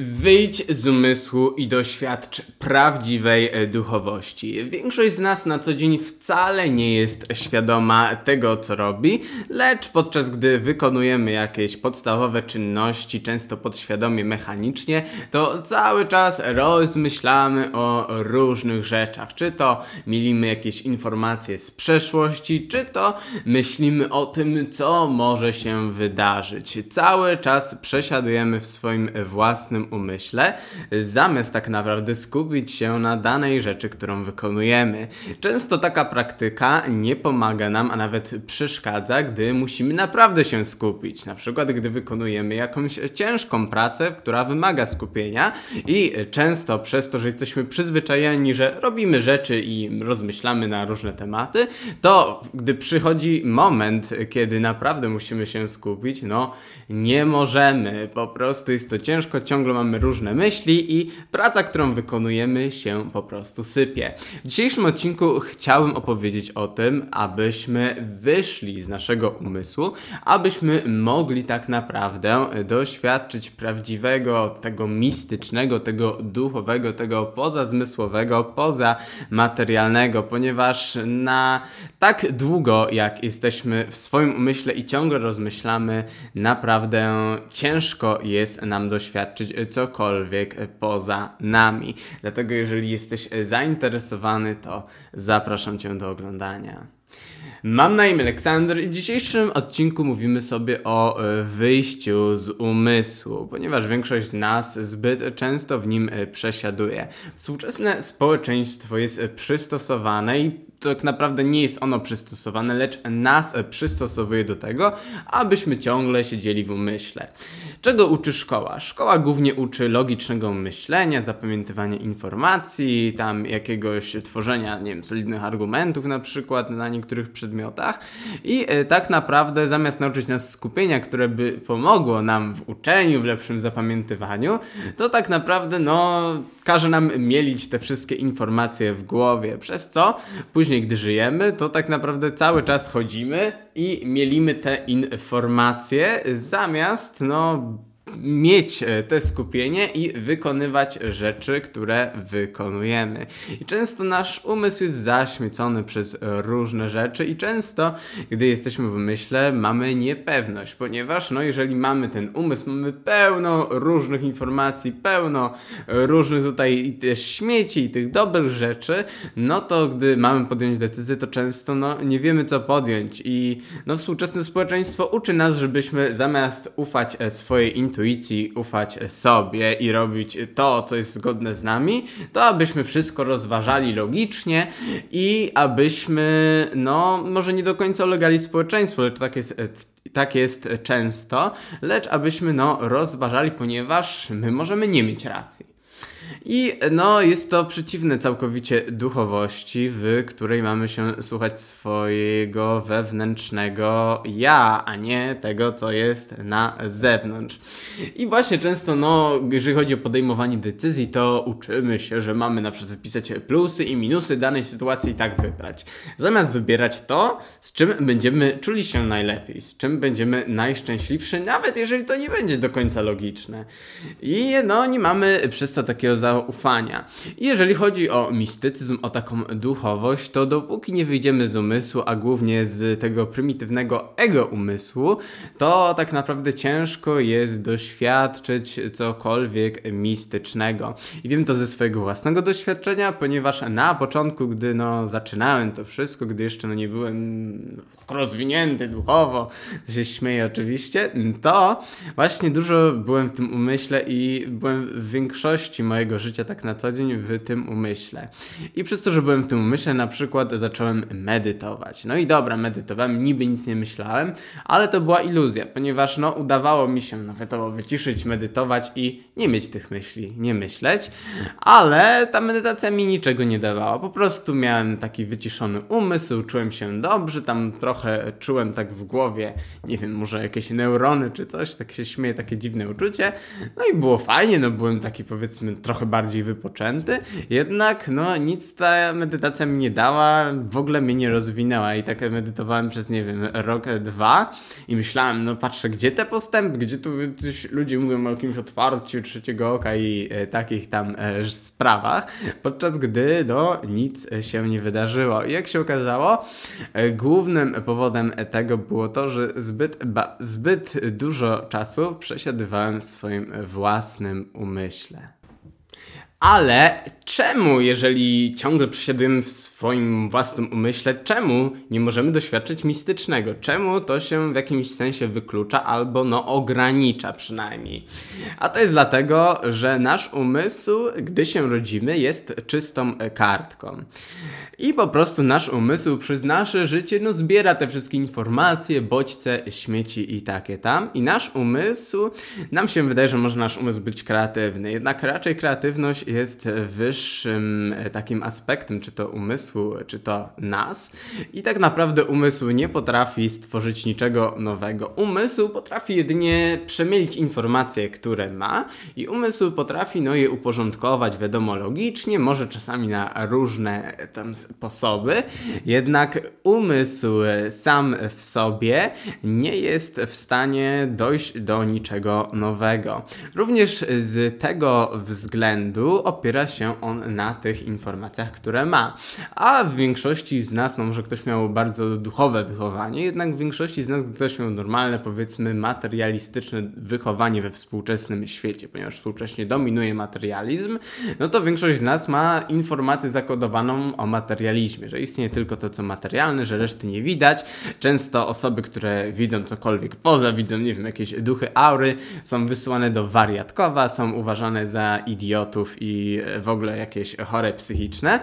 Wyjdź z umysłu i doświadcz prawdziwej e, duchowości. Większość z nas na co dzień wcale nie jest świadoma tego, co robi, lecz podczas gdy wykonujemy jakieś podstawowe czynności, często podświadomie, mechanicznie, to cały czas rozmyślamy o różnych rzeczach. Czy to milimy jakieś informacje z przeszłości, czy to myślimy o tym, co może się wydarzyć. Cały czas przesiadujemy w swoim własnym umyśle, zamiast tak naprawdę skupić się na danej rzeczy, którą wykonujemy. Często taka praktyka nie pomaga nam, a nawet przeszkadza, gdy musimy naprawdę się skupić. Na przykład, gdy wykonujemy jakąś ciężką pracę, która wymaga skupienia i często przez to, że jesteśmy przyzwyczajeni, że robimy rzeczy i rozmyślamy na różne tematy, to gdy przychodzi moment, kiedy naprawdę musimy się skupić, no nie możemy. Po prostu jest to ciężko, ciągle mamy różne myśli i praca, którą wykonujemy się po prostu sypie. W dzisiejszym odcinku chciałbym opowiedzieć o tym, abyśmy wyszli z naszego umysłu, abyśmy mogli tak naprawdę doświadczyć prawdziwego, tego mistycznego, tego duchowego, tego pozazmysłowego, pozamaterialnego, ponieważ na tak długo, jak jesteśmy w swoim umyśle i ciągle rozmyślamy, naprawdę ciężko jest nam doświadczyć cokolwiek poza nami. Dlatego jeżeli jesteś zainteresowany, to zapraszam Cię do oglądania. Mam na imię Aleksander i w dzisiejszym odcinku mówimy sobie o e, wyjściu z umysłu, ponieważ większość z nas zbyt często w nim e, przesiaduje. Współczesne społeczeństwo jest przystosowane i tak naprawdę nie jest ono przystosowane, lecz nas przystosowuje do tego, abyśmy ciągle siedzieli w umyśle. Czego uczy szkoła? Szkoła głównie uczy logicznego myślenia, zapamiętywania informacji, tam jakiegoś tworzenia, nie wiem, solidnych argumentów na przykład na niektórych przedmiotach. I e, tak naprawdę zamiast nauczyć nas skupienia, które by pomogło nam w uczeniu, w lepszym zapamiętywaniu, to tak naprawdę no każe nam mielić te wszystkie informacje w głowie, przez co później, gdy żyjemy, to tak naprawdę cały czas chodzimy i mielimy te informacje zamiast, no, mieć e, te skupienie i wykonywać rzeczy, które wykonujemy. I często nasz umysł jest zaśmiecony przez różne rzeczy i często, gdy jesteśmy w myśle, mamy niepewność, ponieważ no jeżeli mamy ten umysł, mamy pełno różnych informacji, pełno różnych tutaj też śmieci i tych dobrych rzeczy, no to gdy mamy podjąć decyzję, to często no nie wiemy co podjąć i no współczesne społeczeństwo uczy nas, żebyśmy zamiast ufać e, swojej intuicji, intuicji ufać sobie i robić to, co jest zgodne z nami, to abyśmy wszystko rozważali logicznie i abyśmy, no, może nie do końca ulegali społeczeństwu, lecz tak jest tak jest często, lecz abyśmy no rozważali, ponieważ my możemy nie mieć racji. I no, jest to przeciwne całkowicie duchowości, w której mamy się słuchać swojego wewnętrznego ja, a nie tego, co jest na zewnątrz. I właśnie często, no, jeżeli chodzi o podejmowanie decyzji, to uczymy się, że mamy na przykład wypisać plusy i minusy danej sytuacji i tak wybrać. Zamiast wybierać to, z czym będziemy czuli się najlepiej, z czym będziemy najszczęśliwsi, nawet jeżeli to nie będzie do końca logiczne. I no, nie mamy przez to takiego zaufania. I jeżeli chodzi o mistycyzm, o taką duchowość, to dopóki nie wyjdziemy z umysłu, a głównie z tego prymitywnego ego umysłu, to tak naprawdę ciężko jest doświadczyć cokolwiek mistycznego. I wiem to ze swojego własnego doświadczenia, ponieważ na początku, gdy no zaczynałem to wszystko, gdy jeszcze no nie byłem rozwinięty duchowo, to się śmieję oczywiście, to właśnie dużo byłem w tym umyśle i byłem w większości mojego mojego życia tak na co dzień w tym umyśle. I przez to, że byłem w tym umyśle, na przykład zacząłem medytować. No i dobra, medytowałem, niby nic nie myślałem, ale to była iluzja, ponieważ no udawało mi się nawet to wyciszyć, medytować i nie mieć tych myśli, nie myśleć, ale ta medytacja mi niczego nie dawała. Po prostu miałem taki wyciszony umysł, czułem się dobrze, tam trochę czułem tak w głowie, nie wiem, może jakieś neurony czy coś, tak się śmieje, takie dziwne uczucie. No i było fajnie, no byłem taki powiedzmy trochę bardziej wypoczęty, jednak no nic ta medytacja mi nie dała, w ogóle mnie nie rozwinęła i tak medytowałem przez, nie wiem, rok, dwa i myślałem, no patrzę, gdzie te postępy, gdzie tu ludzie mówią o jakimś otwarciu trzeciego oka i e, takich tam e, sprawach, podczas gdy no nic się nie wydarzyło. I jak się okazało, e, głównym powodem tego było to, że zbyt, zbyt dużo czasu przesiadywałem w swoim własnym umyśle. Ale czemu, jeżeli ciągle przesiadujemy w swoim własnym umyśle, czemu nie możemy doświadczyć mistycznego? Czemu to się w jakimś sensie wyklucza albo no ogranicza przynajmniej? A to jest dlatego, że nasz umysł, gdy się rodzimy, jest czystą kartką. I po prostu nasz umysł przez nasze życie no zbiera te wszystkie informacje, bodźce, śmieci i takie tam. I nasz umysł, nam się wydaje, że może nasz umysł być kreatywny, jednak raczej kreatywność jest wyższym e, takim aspektem, czy to umysłu, czy to nas. I tak naprawdę umysł nie potrafi stworzyć niczego nowego. Umysł potrafi jedynie przemielić informacje, które ma, i umysł potrafi no, je uporządkować, wiadomo, logicznie, może czasami na różne tam sposoby, jednak umysł sam w sobie nie jest w stanie dojść do niczego nowego. Również z tego względu opiera się on na tych informacjach, które ma. A w większości z nas, no może ktoś miał bardzo duchowe wychowanie, jednak w większości z nas, ktoś miał normalne, powiedzmy, materialistyczne wychowanie we współczesnym świecie, ponieważ współcześnie dominuje materializm, no to większość z nas ma informację zakodowaną o materializmie, że istnieje tylko to, co materialne, że reszty nie widać. Często osoby, które widzą cokolwiek poza, widzą, nie wiem, jakieś duchy aury, są wysyłane do wariatkowa, są uważane za idiotów i w ogóle jakieś chore psychiczne.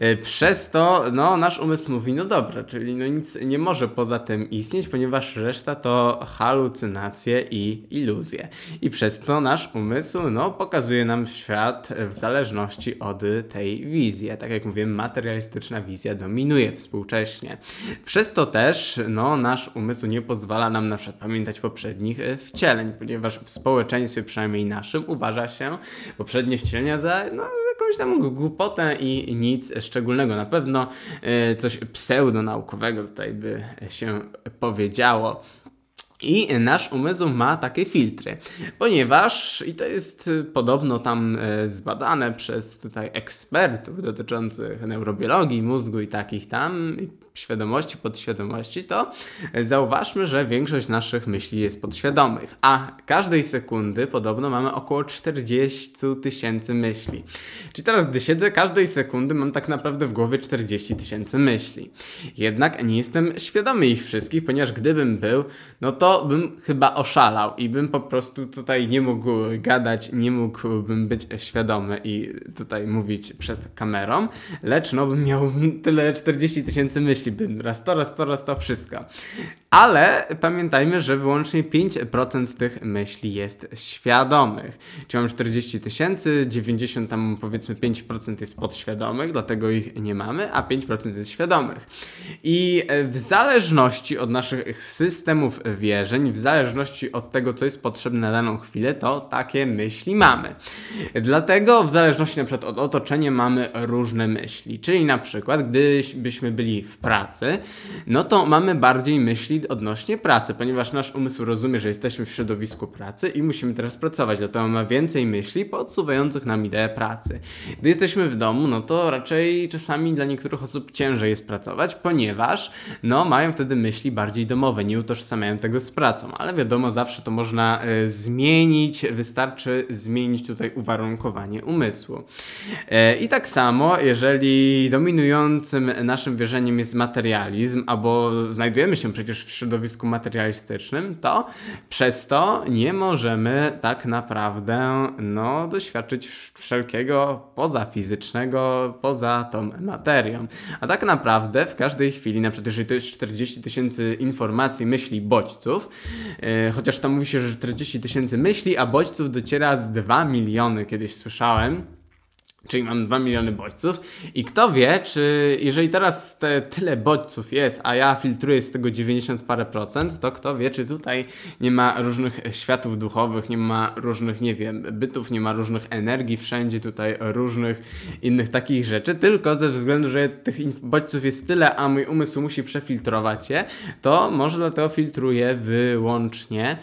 E, przez to no, nasz umysł mówi, no dobra, czyli no nic nie może poza tym istnieć, ponieważ reszta to halucynacje i iluzje. I przez to nasz umysł no, pokazuje nam świat w zależności od tej wizji. Tak jak mówiłem, materialistyczna wizja dominuje współcześnie. Przez to też no, nasz umysł nie pozwala nam na przykład pamiętać poprzednich e, wcieleń, ponieważ w społeczeństwie, przynajmniej naszym, uważa się poprzednie wcielenia za no, jakąś tam głupotę i nic szczególnego. Na pewno e, coś pseudonaukowego tutaj by się powiedziało. I nasz umysł ma takie filtry, ponieważ, i to jest podobno tam e, zbadane przez tutaj ekspertów dotyczących neurobiologii, mózgu i takich tam, świadomości, podświadomości, to zauważmy, że większość naszych myśli jest podświadomych, a każdej sekundy podobno mamy około 40 tysięcy myśli. Czyli teraz, gdy siedzę, każdej sekundy mam tak naprawdę w głowie 40 tysięcy myśli. Jednak nie jestem świadomy ich wszystkich, ponieważ gdybym był, no to bym chyba oszalał i bym po prostu tutaj nie mógł gadać, nie mógłbym być świadomy i tutaj mówić przed kamerą, lecz no bym miał tyle 40 tysięcy myśli, myśli, raz to, raz to, raz to, wszystko. Ale pamiętajmy, że wyłącznie 5% z tych myśli jest świadomych. Czyli mam 40 tysięcy, 90 tam powiedzmy 5% jest podświadomych, dlatego ich nie mamy, a 5% jest świadomych. I w zależności od naszych systemów wierzeń, w zależności od tego, co jest potrzebne na daną chwilę, to takie myśli mamy. Dlatego w zależności na przykład od otoczenia mamy różne myśli. Czyli na przykład, gdybyśmy byli w pracy, pracy, no to mamy bardziej myśli odnośnie pracy, ponieważ nasz umysł rozumie, że jesteśmy w środowisku pracy i musimy teraz pracować, dlatego ma więcej myśli podsuwających nam ideę pracy. Gdy jesteśmy w domu, no to raczej czasami dla niektórych osób ciężej jest pracować, ponieważ no mają wtedy myśli bardziej domowe, nie utożsamiają tego z pracą, ale wiadomo, zawsze to można y, zmienić, wystarczy zmienić tutaj uwarunkowanie umysłu. Y, I tak samo, jeżeli dominującym naszym wierzeniem jest materializm, albo znajdujemy się przecież w środowisku materialistycznym, to przez to nie możemy tak naprawdę no, doświadczyć wszelkiego pozafizycznego, poza tą materią. A tak naprawdę w każdej chwili, na przykład jeżeli to jest 40 tysięcy informacji, myśli, bodźców, yy, chociaż tam mówi się, że 40 tysięcy myśli, a bodźców dociera z 2 miliony, kiedyś słyszałem, Czyli mam 2 miliony bodźców. I kto wie, czy jeżeli teraz te tyle bodźców jest, a ja filtruję z tego 90 parę procent, to kto wie, czy tutaj nie ma różnych światów duchowych, nie ma różnych, nie wiem, bytów, nie ma różnych energii wszędzie, tutaj różnych innych takich rzeczy, tylko ze względu, że tych bodźców jest tyle, a mój umysł musi przefiltrować je, to może dlatego filtruję wyłącznie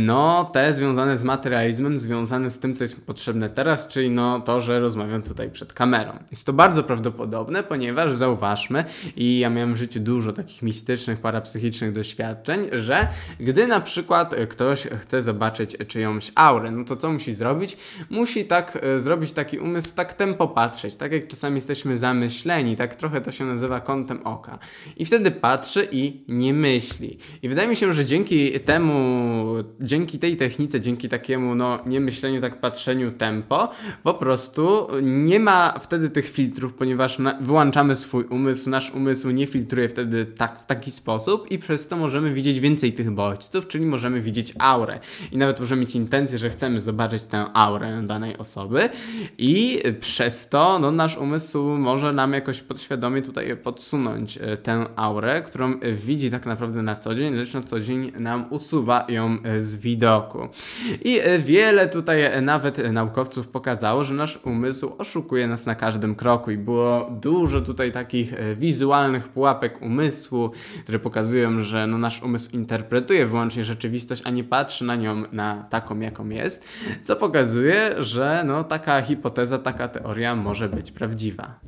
no te związane z materializmem, związane z tym, co jest potrzebne teraz, czyli no to, że rozmawiam tutaj przed kamerą. Jest to bardzo prawdopodobne, ponieważ zauważmy, i ja miałem w życiu dużo takich mistycznych, parapsychicznych doświadczeń, że gdy na przykład ktoś chce zobaczyć czyjąś aurę, no to co musi zrobić? Musi tak e, zrobić taki umysł, tak tempo patrzeć, tak jak czasami jesteśmy zamyśleni, tak trochę to się nazywa kątem oka. I wtedy patrzy i nie myśli. I wydaje mi się, że dzięki temu dzięki tej technice, dzięki takiemu no, nie myśleniu, tak patrzeniu tempo, po prostu nie ma wtedy tych filtrów, ponieważ na, wyłączamy swój umysł, nasz umysł nie filtruje wtedy tak, w taki sposób i przez to możemy widzieć więcej tych bodźców, czyli możemy widzieć aurę. I nawet możemy mieć intencję, że chcemy zobaczyć tę aurę danej osoby i przez to no, nasz umysł może nam jakoś podświadomie tutaj podsunąć e, tę aurę, którą widzi tak naprawdę na co dzień, lecz na co dzień nam usuwa ją z z widoku. I e, wiele tutaj e, nawet naukowców pokazało, że nasz umysł oszukuje nas na każdym kroku i było dużo tutaj takich e, wizualnych pułapek umysłu, które pokazują, że no nasz umysł interpretuje wyłącznie rzeczywistość, a nie patrzy na nią na taką, jaką jest, co pokazuje, że no taka hipoteza, taka teoria może być prawdziwa.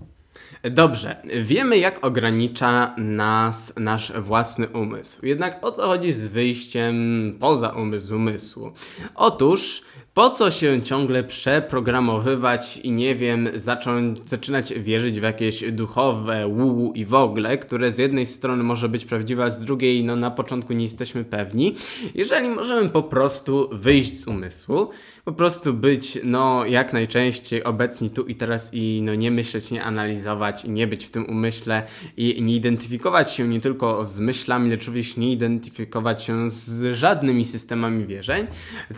Dobrze, wiemy jak ogranicza nas nasz własny umysł. Jednak o co chodzi z wyjściem poza umysł umysłu? Otóż po co się ciągle przeprogramowywać i nie wiem, zacząć, zaczynać wierzyć w jakieś duchowe wu i w ogóle, które z jednej strony może być prawdziwe, a z drugiej no na początku nie jesteśmy pewni, jeżeli możemy po prostu wyjść z umysłu, po prostu być no jak najczęściej obecni tu i teraz i no nie myśleć, nie analizować i nie być w tym umyśle i nie identyfikować się nie tylko z myślami, lecz również nie identyfikować się z żadnymi systemami wierzeń,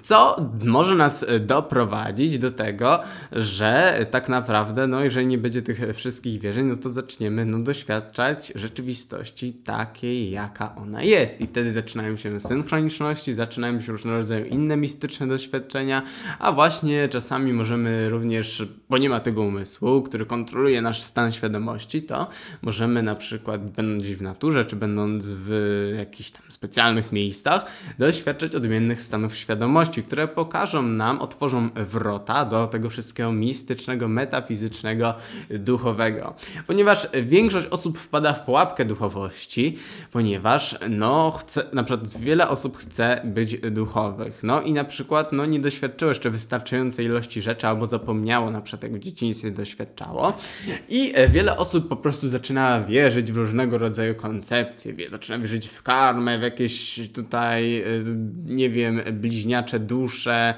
co może nas nas doprowadzić do tego, że tak naprawdę, no jeżeli nie będzie tych wszystkich wierzeń, no to zaczniemy no, doświadczać rzeczywistości takiej, jaka ona jest. I wtedy zaczynają się synchroniczności, zaczynają się różnego rodzaju inne mistyczne doświadczenia, a właśnie czasami możemy również, bo nie ma tego umysłu, który kontroluje nasz stan świadomości, to możemy na przykład będąc w naturze, czy będąc w jakichś tam specjalnych miejscach, doświadczać odmiennych stanów świadomości, które pokażą nam otworzą wrota do tego wszystkiego mistycznego, metafizycznego, duchowego. Ponieważ większość osób wpada w pułapkę duchowości, ponieważ no chce, na przykład wiele osób chce być duchowych. No i na przykład no nie doświadczyło jeszcze wystarczającej ilości rzeczy albo zapomniało na przykład jak w dzieciństwie doświadczało. I wiele osób po prostu zaczyna wierzyć w różnego rodzaju koncepcje, wie, zaczyna wierzyć w karmę, w jakieś tutaj, nie wiem, bliźniacze dusze,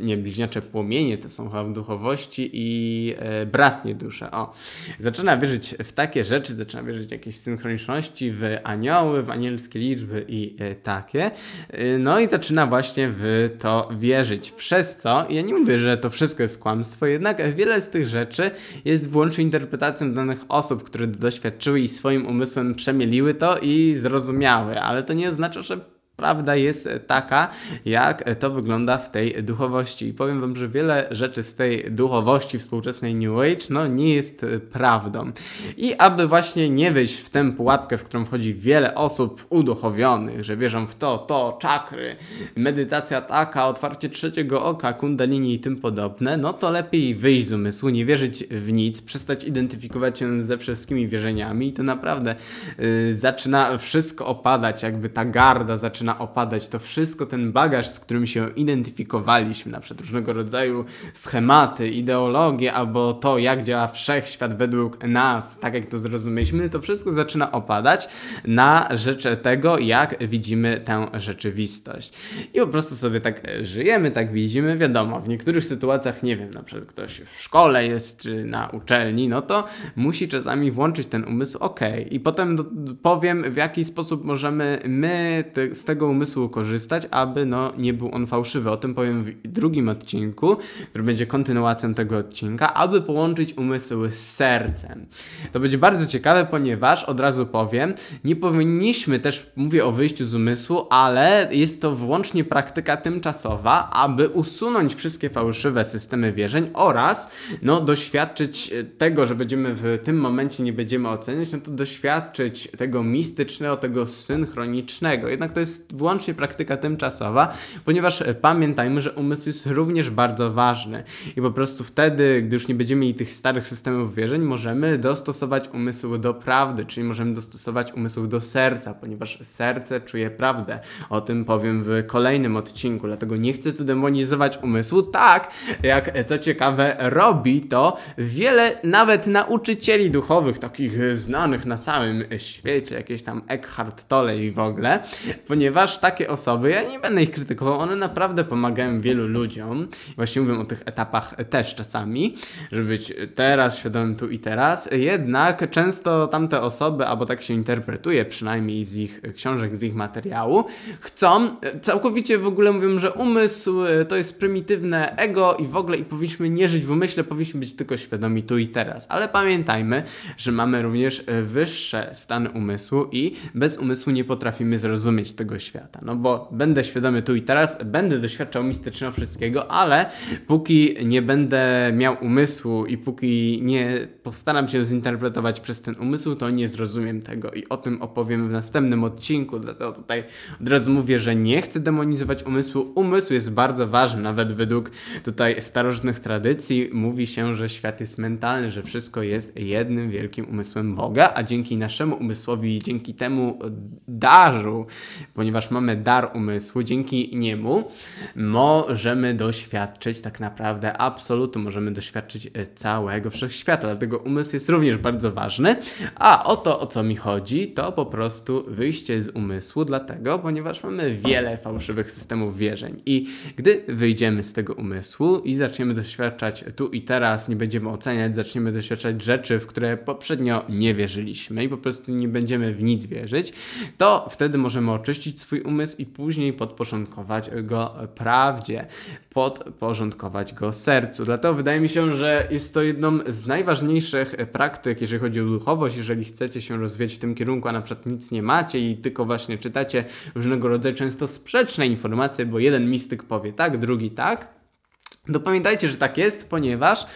nie, bliźniacze płomienie to są chyba w duchowości i e, bratnie dusze. O, zaczyna wierzyć w takie rzeczy, zaczyna wierzyć w jakieś synchroniczności, w anioły, w anielskie liczby i e, takie. E, no i zaczyna właśnie w to wierzyć. Przez co, ja nie mówię, że to wszystko jest kłamstwo, jednak wiele z tych rzeczy jest wyłącznie interpretacją danych osób, które doświadczyły i swoim umysłem przemieliły to i zrozumiały, ale to nie oznacza, że Prawda jest taka, jak to wygląda w tej duchowości. I powiem Wam, że wiele rzeczy z tej duchowości współczesnej New Age no, nie jest prawdą. I aby właśnie nie wyjść w tę pułapkę, w którą wchodzi wiele osób uduchowionych, że wierzą w to, to, czakry, medytacja taka, otwarcie trzeciego oka, kundalini i tym podobne, no to lepiej wyjść z umysłu, nie wierzyć w nic, przestać identyfikować się ze wszystkimi wierzeniami i to naprawdę yy, zaczyna wszystko opadać, jakby ta garda zaczyna zaczyna opadać, to wszystko ten bagaż, z którym się identyfikowaliśmy, na przykład różnego rodzaju schematy, ideologie, albo to, jak działa wszechświat według nas, tak jak to zrozumieliśmy, to wszystko zaczyna opadać na rzecz tego, jak widzimy tę rzeczywistość. I po prostu sobie tak żyjemy, tak widzimy, wiadomo, w niektórych sytuacjach, nie wiem, na przykład ktoś w szkole jest, czy na uczelni, no to musi czasami włączyć ten umysł, ok, i potem powiem, w jaki sposób możemy my te, z tego tego umysłu korzystać, aby no, nie był on fałszywy. O tym powiem w drugim odcinku, który będzie kontynuacją tego odcinka, aby połączyć umysł z sercem. To będzie bardzo ciekawe, ponieważ od razu powiem, nie powinniśmy też, mówię o wyjściu z umysłu, ale jest to wyłącznie praktyka tymczasowa, aby usunąć wszystkie fałszywe systemy wierzeń oraz no, doświadczyć tego, że będziemy w tym momencie nie będziemy oceniać, no to doświadczyć tego mistycznego, tego synchronicznego. Jednak to jest wyłącznie praktyka tymczasowa, ponieważ pamiętajmy, że umysł jest również bardzo ważny i po prostu wtedy, gdy już nie będziemy mieli tych starych systemów wierzeń, możemy dostosować umysł do prawdy, czyli możemy dostosować umysł do serca, ponieważ serce czuje prawdę. O tym powiem w kolejnym odcinku, dlatego nie chcę tu demonizować umysłu, tak jak co ciekawe robi to wiele nawet nauczycieli duchowych, takich znanych na całym świecie, jakieś tam Eckhart Tolle i w ogóle, ponieważ takie osoby, ja nie będę ich krytykował, one naprawdę pomagają wielu ludziom. Właśnie mówię o tych etapach też czasami, żeby być teraz świadomym tu i teraz. Jednak często tamte osoby, albo tak się interpretuje, przynajmniej z ich książek, z ich materiału, chcą, całkowicie w ogóle mówią, że umysł to jest prymitywne ego i w ogóle i powinniśmy nie żyć w umyśle, powinniśmy być tylko świadomi tu i teraz. Ale pamiętajmy, że mamy również wyższe stany umysłu i bez umysłu nie potrafimy zrozumieć tego świata. No bo będę świadomy tu i teraz, będę doświadczał mistycznego wszystkiego, ale póki nie będę miał umysłu i póki nie postaram się zinterpretować przez ten umysł, to nie zrozumiem tego i o tym opowiem w następnym odcinku. Dlatego tutaj od razu mówię, że nie chcę demonizować umysłu. Umysł jest bardzo ważny, nawet według tutaj starożytnych tradycji mówi się, że świat jest mentalny, że wszystko jest jednym wielkim umysłem Boga, a dzięki naszemu umysłowi, dzięki temu darzu, ponieważ mamy dar umysłu, dzięki niemu możemy doświadczyć tak naprawdę absolutu, możemy doświadczyć e, całego wszechświata. Dlatego umysł jest również bardzo ważny. A o to, o co mi chodzi, to po prostu wyjście z umysłu, dlatego, ponieważ mamy wiele fałszywych systemów wierzeń. I gdy wyjdziemy z tego umysłu i zaczniemy doświadczać tu i teraz, nie będziemy oceniać, zaczniemy doświadczać rzeczy, w które poprzednio nie wierzyliśmy i po prostu nie będziemy w nic wierzyć, to wtedy możemy oczyścić swój umysł i później podporządkować go prawdzie, podporządkować go sercu. Dlatego wydaje mi się, że jest to jedną z najważniejszych praktyk, jeżeli chodzi o duchowość, jeżeli chcecie się rozwijać w tym kierunku, a na przykład nic nie macie i tylko właśnie czytacie różnego rodzaju często sprzeczne informacje, bo jeden mistyk powie tak, drugi tak, to pamiętajcie, że tak jest, ponieważ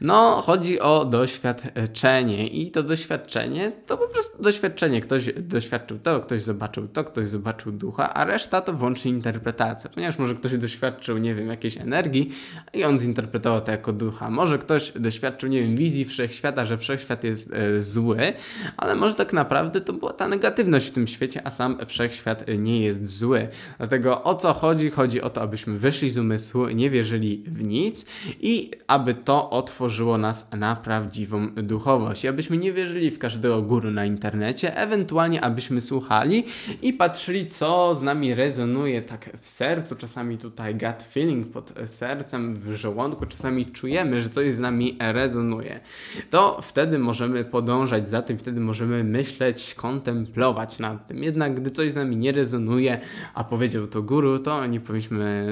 no, chodzi o doświadczenie i to doświadczenie to po prostu doświadczenie. Ktoś doświadczył to, ktoś zobaczył to, ktoś zobaczył ducha, a reszta to wyłącznie interpretacja. Ponieważ może ktoś doświadczył, nie wiem, jakiejś energii i on zinterpretował to jako ducha. Może ktoś doświadczył, nie wiem, wizji wszechświata, że wszechświat jest e, zły, ale może tak naprawdę to była ta negatywność w tym świecie, a sam wszechświat nie jest zły. Dlatego o co chodzi? Chodzi o to, abyśmy wyszli z umysłu, nie wierzyli w nic i aby to otworzyło nas na prawdziwą duchowość. Abyśmy nie wierzyli w każdego guru na internecie, ewentualnie abyśmy słuchali i patrzyli, co z nami rezonuje tak w sercu, czasami tutaj gut feeling pod sercem, w żołądku, czasami czujemy, że coś z nami rezonuje. To wtedy możemy podążać za tym, wtedy możemy myśleć, kontemplować nad tym. Jednak gdy coś z nami nie rezonuje, a powiedział to guru, to nie powinniśmy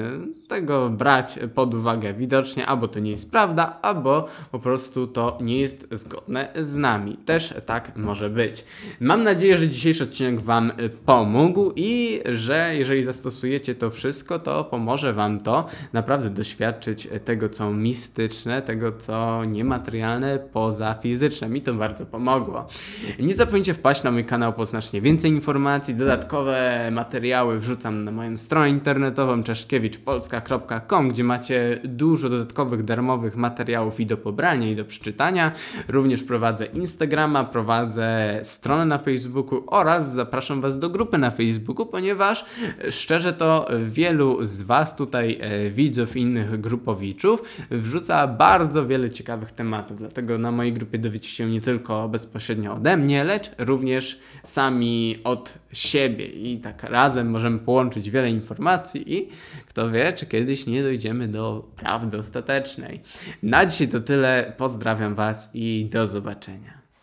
tego brać pod uwagę uwagę. Widocznie albo to nie jest prawda, albo po prostu to nie jest zgodne z nami. Też tak może być. Mam nadzieję, że dzisiejszy odcinek Wam pomógł i że jeżeli zastosujecie to wszystko, to pomoże Wam to naprawdę doświadczyć tego, co mistyczne, tego, co niematerialne poza fizyczne. Mi to bardzo pomogło. Nie zapomnijcie wpaść na mój kanał po znacznie więcej informacji, dodatkowe materiały wrzucam na moją stronę internetową czeszkiewiczpolska.com, gdzie macie dużo dodatkowych darmowych materiałów i do pobrania, i do przeczytania. Również prowadzę Instagrama, prowadzę stronę na Facebooku oraz zapraszam Was do grupy na Facebooku, ponieważ szczerze to wielu z Was tutaj, e, widzów innych grupowiczów, wrzuca bardzo wiele ciekawych tematów. Dlatego na mojej grupie dowiecie się nie tylko bezpośrednio ode mnie, lecz również sami od siebie. I tak razem możemy połączyć wiele informacji i kto wie, czy kiedyś nie dojdziemy do prawdy ostatecznej. Na dzisiaj to tyle. Pozdrawiam Was i do zobaczenia.